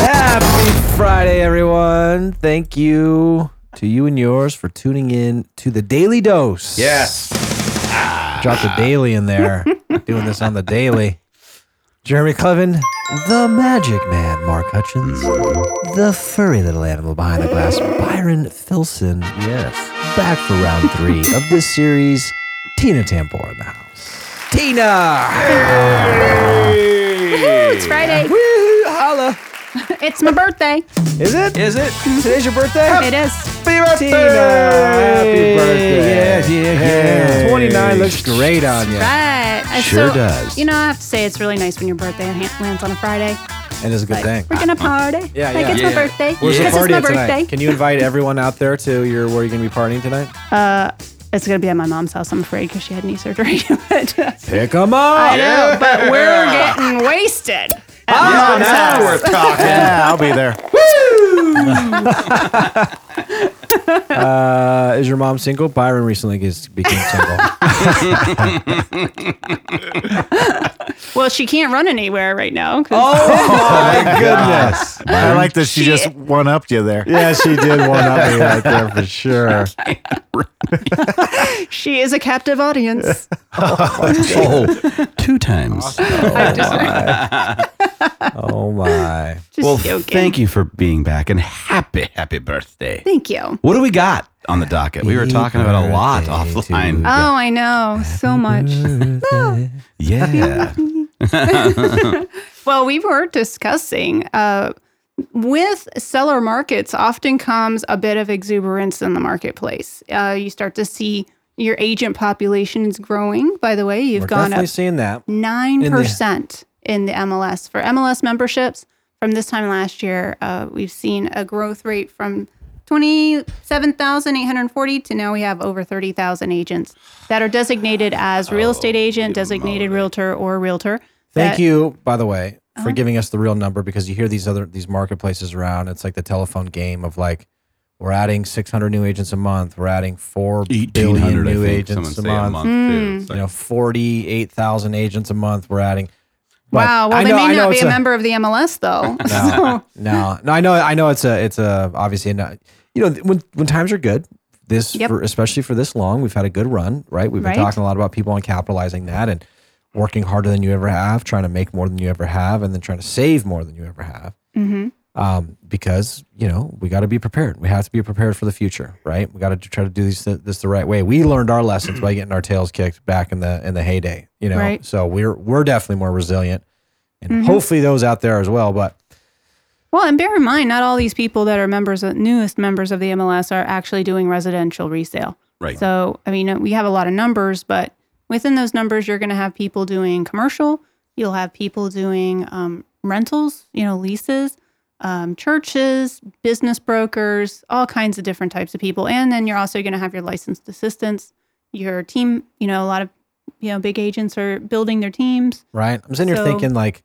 Happy Friday, everyone. Thank you to you and yours for tuning in to the Daily Dose. Yes. Drop the daily in there. Doing this on the daily. Jeremy Clevin, the magic man, Mark Hutchins, the furry little animal behind the glass, Byron Filson. Yes. Back for round three of this series. Tina Tamboer in the house. Tina! Woohoo, it's Friday. Woo! Holla! It's my birthday. Is it? Is it? Today's your birthday? It is. Happy Tina! Happy birthday. Yeah, yeah, yeah. 29 looks great on you. Right. I- Sure so, does. You know, I have to say it's really nice when your birthday lands on a Friday. And it's a good Like, thing. we're gonna party. Yeah, like yeah. it's Yeah. my birthday. Where's the This party is at my tonight? birthday. Can you invite everyone out there to your where you're going to be partying tonight? Uh, it's gonna be at my mom's house. I'm afraid because she had knee surgery. but, uh, Pick them up. I know, but we're getting wasted. At Yeah, mom's now house. we're talking. Yeah, I'll be there. Uh, is your mom single? Byron recently gets, became single. Well, she can't run anywhere right now. 'cause oh my goodness! I like that she, She- just one upped you there. Yeah, she did one up me right there for sure. She is a captive audience. Oh, two times. Oh my! Just Well, joking. thank you for being back and happy, happy birthday. Thank you. What do we got on the docket? We were talking about a lot offline. Oh, I know. So much. Yeah. Well, we were discussing uh, with seller markets, often comes a bit of exuberance in the marketplace. Uh, you start to see your agent population is growing. By the way, you've We're gone up seeing that. nine in the- percent in the MLS for MLS memberships. From this time last year, uh, we've seen a growth rate from twenty-seven thousand eight hundred forty to now we have over thirty thousand agents that are designated as real estate agent, designated realtor, or realtor. Thank that- you, by the way, Uh-huh. for giving us the real number because you hear these other these marketplaces around. It's like the telephone game of like we're adding 600 new agents a month. We're adding four billion new think agents a say a month. month Hmm. You know, 48,000 agents a month. We're adding. But Wow. Well, I they may know not be it's a, member of the MLS though. No, no, no. I know. I know. It's a. It's a. Obviously, not. You know, when when times are good, this Yep. for, especially for this long, we've had a good run, right? We've been Right. talking a lot about people on capitalizing that and working harder than you ever have, trying to make more than you ever have, and then trying to save more than you ever have. Um, because you know we got to be prepared. We have to be prepared for the future, right? We got to try to do these this the right way. We learned our lessons by getting our tails kicked back in the in the heyday, you know. Right. So we're we're definitely more resilient, and Mhm. hopefully those out there as well. But Well, and bear in mind, not all these people that are members, of, newest members of the MLS, are actually doing residential resale. Right. So, I mean, we have a lot of numbers, but within those numbers, you're going to have people doing commercial. You'll have people doing um, rentals, you know, leases, um, churches, business brokers, all kinds of different types of people. And then you're also going to have your licensed assistants, your team. You know, a lot of you know big agents are building their teams. right? I'm sitting here thinking like,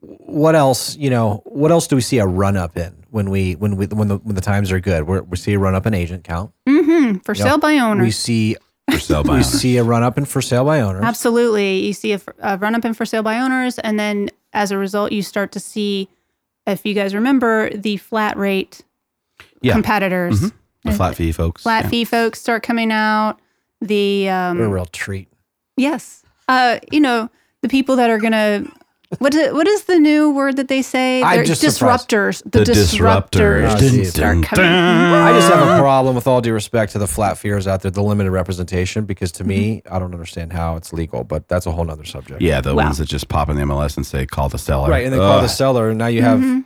what else? You know, what else do we see a run up in when we when we when the when the times are good? We're, we see a run up in agent count. Mm-hmm. for Yep. sale by owner. We see For sale by we owners. see a run up in for sale by owners. Absolutely. You see a, a run up in for sale by owners. And then as a result, you start to see, if you guys remember, the flat rate Yeah. competitors. Mhm. The flat fee folks. Flat Yeah. fee folks start coming out. The, They're a um, real treat. yes. Uh, you know, the people that are going to, what is, what is the new word that they say? I'm They're just surprised. disruptors. The, The disruptors. Disruptors. geez. start coming. I just have a problem with all due respect to the flat fears out there, the limited representation, because to me, I don't understand how it's legal, but that's a whole nother subject. Yeah, the Wow. ones that just pop in the MLS and say call the seller. Right. And they call the seller, and now you have Mm-hmm.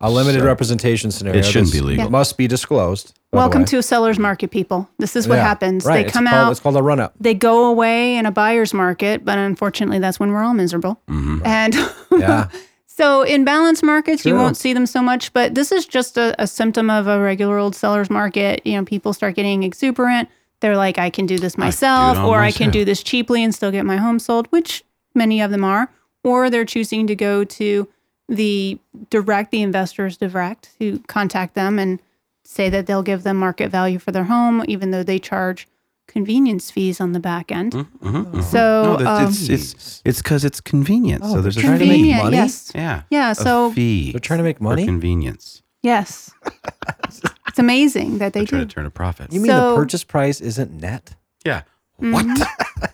A limited So- representation scenario. It shouldn't that's- be legal. It must be disclosed. Welcome to a seller's market, people. This is what Yeah, happens. Right. They it's come called, out. It's called a run up. they go away in a buyer's market, but unfortunately, that's when we're all miserable. Mhm. And Yeah. so, in balanced markets, you won't see them so much, but this is just a, a symptom of a regular old seller's market. You know, people start getting exuberant. They're like, I can do this myself, all or I can do this cheaply and still get my home sold, which many of them are. Or they're choosing to go to the direct, the investors direct, who contact them and say that they'll give them market value for their home, even though they charge convenience fees on the back end. Mm-hmm. So no, um, it's it's it's because it's convenient. Oh, so there's they're trying to make money? yes, Yeah. yeah. A So fee. They're trying to make for money. convenience. yes, it's amazing that they They're trying to turn a profit. You mean the purchase price isn't net? yeah. What?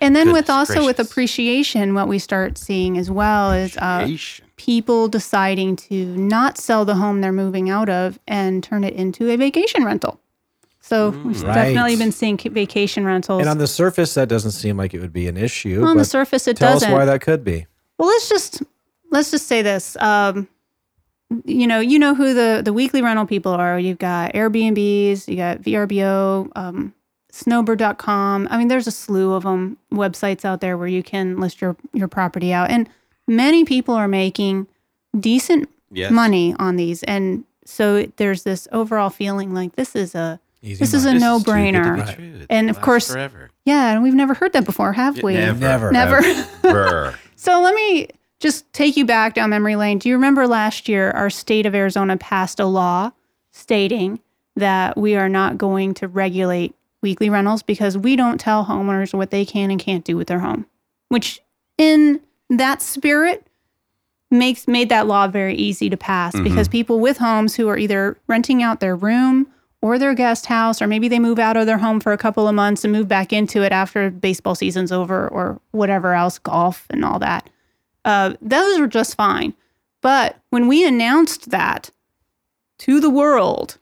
And then with Goodness also with appreciation, what we start seeing as well is uh, Appreciation. People deciding to not sell the home they're moving out of and turn it into a vacation rental. So we've Right. definitely been seeing vacation rentals. And on the surface, that doesn't seem like it would be an issue. on the surface, it tell doesn't. Tell us why that could be. Well, let's just let's just say this. Um, you know, you know who the the weekly rental people are. You've got Airbnbs, you got VRBO, um, Snowbird.com. I mean, there's a slew of them websites out there where you can list your your property out, and many people are making decent Yes. money on these, and so there's this overall feeling like this is a Easy this is a This no too good to be brainer. true. And of course- forever. Yeah, and we've never heard that before, have we? Never. Never. Never. Ever. So let me just take you back down memory lane. Do you remember last year our state of Arizona passed a law stating that we are not going to regulate weekly rentals because we don't tell homeowners what they can and can't do with their home, which in that spirit makes made that law very easy to pass because people with homes who are either renting out their room or their guest house or maybe they move out of their home for a couple of months and move back into it after baseball season's over or whatever else golf and all that uh, those are just fine. But when we announced that to the world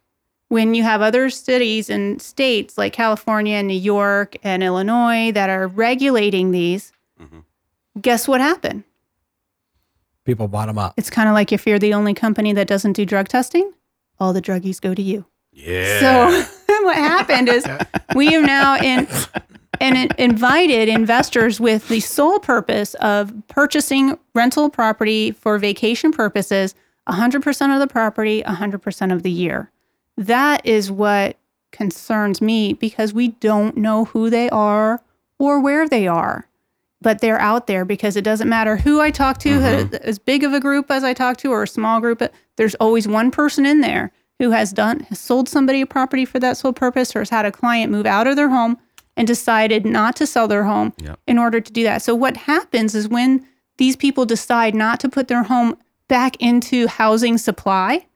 when you have other cities and states like california and new york and illinois that are regulating these guess what happened People bottom up. it's kind of like if you're the only company that doesn't do drug testing, all the druggies go to you. Yeah. So what happened is we have now in and it invited investors with the sole purpose of purchasing rental property for vacation purposes, 100% of the property, 100% of the year. That is what concerns me because we don't know who they are or where they are. But they're out there because it doesn't matter who I talk to, mm-hmm. uh, as big of a group as I talk to or a small group, there's always one person in there who has done has sold somebody a property for that sole purpose or has had a client move out of their home and decided not to sell their home Yep. in order to do that. So what happens is when these people decide not to put their home back into housing supply,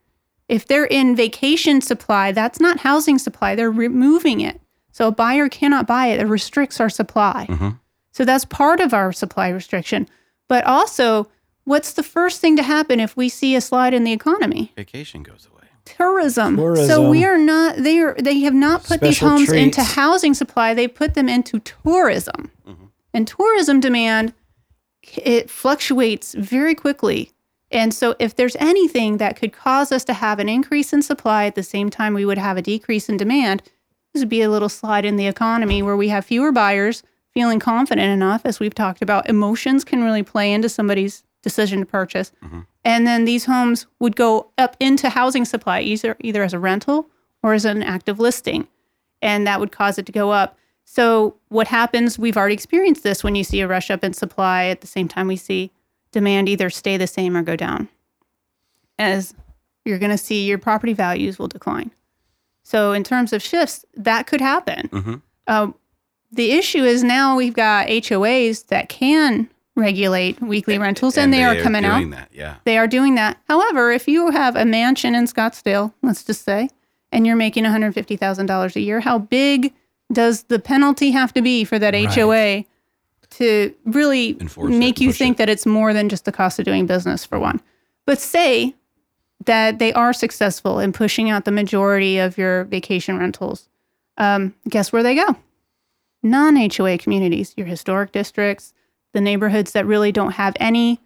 if they're in vacation supply, that's not housing supply. They're removing it. So a buyer cannot buy it. It restricts our supply. Mm-hmm. So that's part of our supply restriction. But also, what's the first thing to happen if we see a slide in the economy? Vacation goes away. tourism. So we are not they are they have not put these Special homes into housing supply. They put them into tourism. Mm-hmm. And tourism demand it fluctuates very quickly. And so if there's anything that could cause us to have an increase in supply at the same time we would have a decrease in demand, this would be a little slide in the economy where we have fewer buyers feeling confident enough as we've talked about emotions can really play into somebody's decision to purchase. And then these homes would go up into housing supply either either as a rental or as an active listing. And that would cause it to go up. So what happens, we've already experienced this when you see a rush up in supply at the same time we see demand either stay the same or go down. As you're going to see your property values will decline. So in terms of shifts, that could happen. Uh, the issue is now we've got HOAs that can regulate weekly rentals, and, they, are coming out. that. Yeah. They are doing that. However, if you have a mansion in Scottsdale, let's just say, and you're making $150,000 a year, how big does the penalty have to be for that HOA to really Enforce it, make you think it. that it's more than just the cost of doing business for one? But say that they are successful in pushing out the majority of your vacation rentals. Um, guess where they go? Non HOA communities, your historic districts, the neighborhoods that really don't have any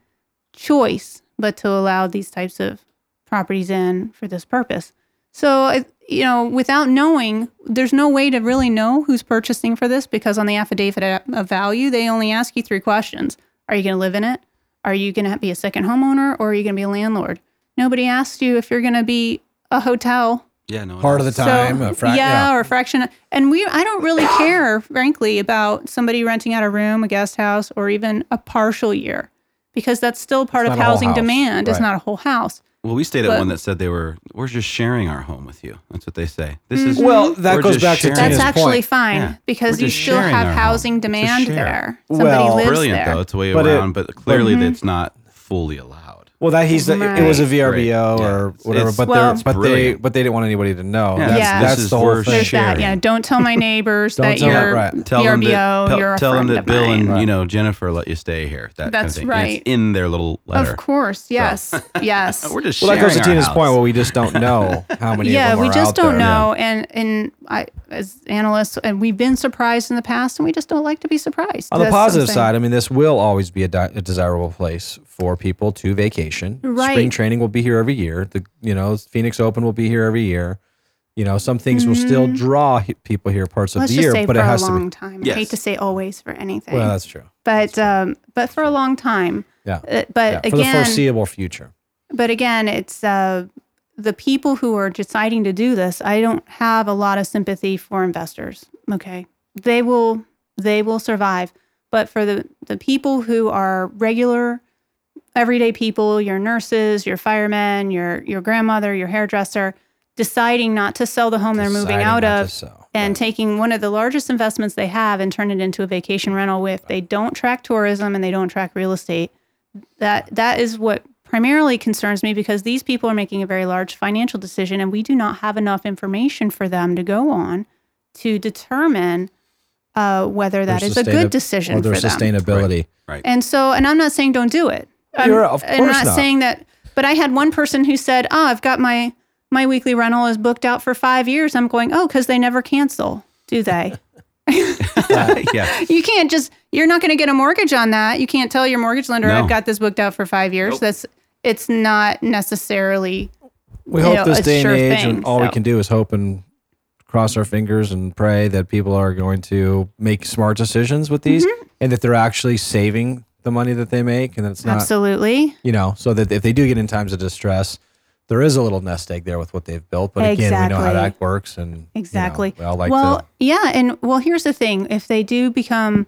choice but to allow these types of properties in for this purpose. So, you know, without knowing, there's no way to really know who's purchasing for this because on the affidavit of value, they only ask you three questions Are you going to live in it? Are you going to be a second homeowner or are you going to be a landlord? Nobody asks you if you're going to be a hotel Yeah. No. Part of the so- time, a fra- yeah, or a fraction. And we, I don't really care, frankly, about somebody renting out a room, a guest house, or even a partial year, because that's still part It's of not a whole housing house, demand. It's not a whole house. Well, we stayed at But- one that said they were we're just sharing our home with you. That's what they say. This is Well, that goes back to sharing. Tina's That's actually point. fine Yeah. because you still have our home. housing demand there. Somebody Well- lives brilliant there. though. It's a way But it- around, but clearly Mm-hmm. it's not fully allowed. Well, that he's it was a VRBO Right. or Yeah. whatever, It's- but Well- they but they but they didn't want anybody to know. Yeah, That's, Yeah. that's is the whole thing. There's that. Yeah. Don't tell my neighbors that tell them, you're right. Tell them VRBO. that you're a tell them that of Bill mine. and you know Jennifer let you stay here. That kind of That's thing. And it's right. in their little letter. Of course. Yes. Yes. We're just Well, that goes to Tina's house. point. Well, we just don't know how many. yeah, of them we are just out don't there. know, and and I, as analysts, and we've been surprised in the past, and we just don't like to be surprised. On the positive side, I mean, this will always be a, desirable place for people to vacation. Right. Spring training will be here every year. The you know Phoenix Open will be here every year. You know, some things will still draw people here parts of Mm-hmm. let's the just year, say but for it has a to long be. time. Yes. I hate to say always for anything, Well, that's true. but um, but for a long time. Yeah. Uh, but yeah. For the again, foreseeable future. but again, it's uh, the people who are deciding to do this. I don't have a lot of sympathy for investors. Okay, they will they will survive, but for the the people who are regular, everyday people, your nurses, your firemen, your your grandmother, your hairdresser, deciding not to sell the home they're moving out of sell. and taking one of the largest investments they have and turn it into a vacation rental if they don't track tourism and they don't track real estate that that is what primarily concerns me because these people are making a very large financial decision and we do not have enough information for them to go on to determine uh, whether that Their is a good decision or their for them sustainability. Right. and so, and I'm not saying don't do it. I'm, You're- of I'm not, not. saying that, but I had one person who said, "Oh, I've got my my weekly rental is booked out for five years." I'm going, "Oh, because they never cancel, do they?" Uh, yeah. you can't just. You're not going to get a mortgage on that. You can't tell your mortgage lender, No. "I've got this booked out for five years." That's it's not necessarily. We hope know, this a day and sure age, thing, and all we can do is hope and cross our fingers and pray that people are going to make smart decisions with these, Mm-hmm. and that they're actually saving the money that they make, and that it's not, Absolutely. you know, so that if they do get in times of distress, there is a little nest egg there with what they've built. But again, we know how that works, and you know, Exactly. we all like well, to. yeah, and well, here's the thing: if they do become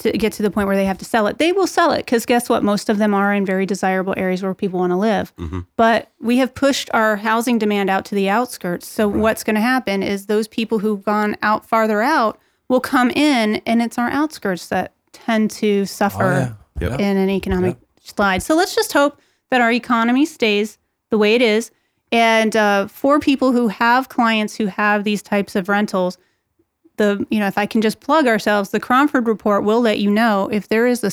to get to the point where they have to sell it, they will sell it because guess what? Most of them are in very desirable areas where people want to live. Mm-hmm. But we have pushed our housing demand out to the outskirts. So what's going to happen is those people who've gone out farther out will come in, and it's our outskirts that tend to suffer Oh, yeah. Yep. in an economic slide. So let's just hope that our economy stays the way it is. And uh, for people who have clients who have these types of rentals, the you know if I can just plug ourselves, the Cromford report will let you know if there is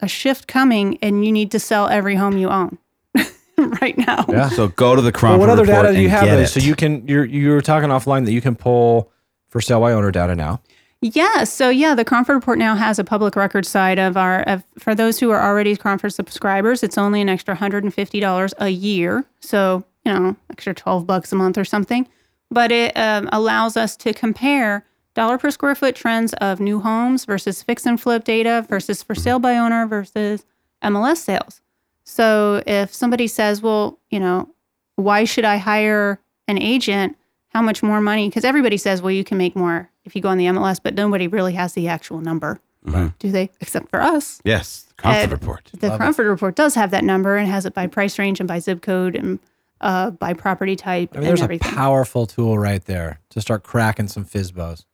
a shift coming and you need to sell every home you own right now. Yeah. So go to the Well, Cromford what other report data do you have? get Then? it. So you can you're you were talking offline that you can pull for sale by owner data now. Yeah. So yeah, the Cromford report now has a public record side of our of, for those who are already Cromford subscribers. It's only an extra hundred and fifty dollars a year. So you know, extra twelve bucks a month or something. But it um, allows us to compare dollar per square foot trends of new homes versus fix and flip data versus for sale by owner versus MLS sales. So if somebody says, well, you know, why should I hire an agent? How much more money? Because everybody says, well, you can make more if you go on the MLS, but nobody really has the actual number, do they? Except for us. yes, the Cromford And report. The Cromford report does have that number and has it by price range and by zip code and uh, by property type I mean, and there's a powerful tool right there to start cracking some FISBOs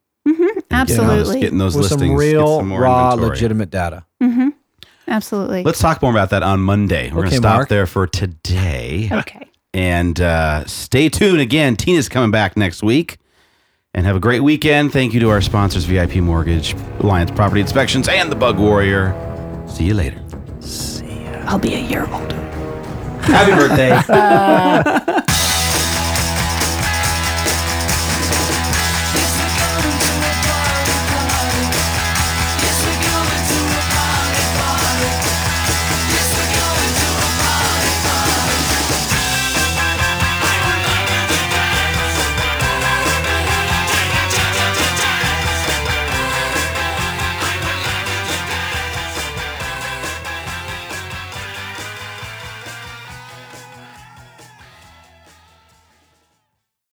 Absolutely. Getting those with listings. some get real, some more raw, inventory. legitimate data. Absolutely. Let's talk more about that on Monday. We're going to stop Mark. there for today. okay. And uh, stay tuned again. Tina's coming back next week. And have a great weekend. Thank you to our sponsors, VIP Mortgage, Alliance Property Inspections, and the Bug Warrior. See you later. See ya. I'll be a year older. Happy birthday.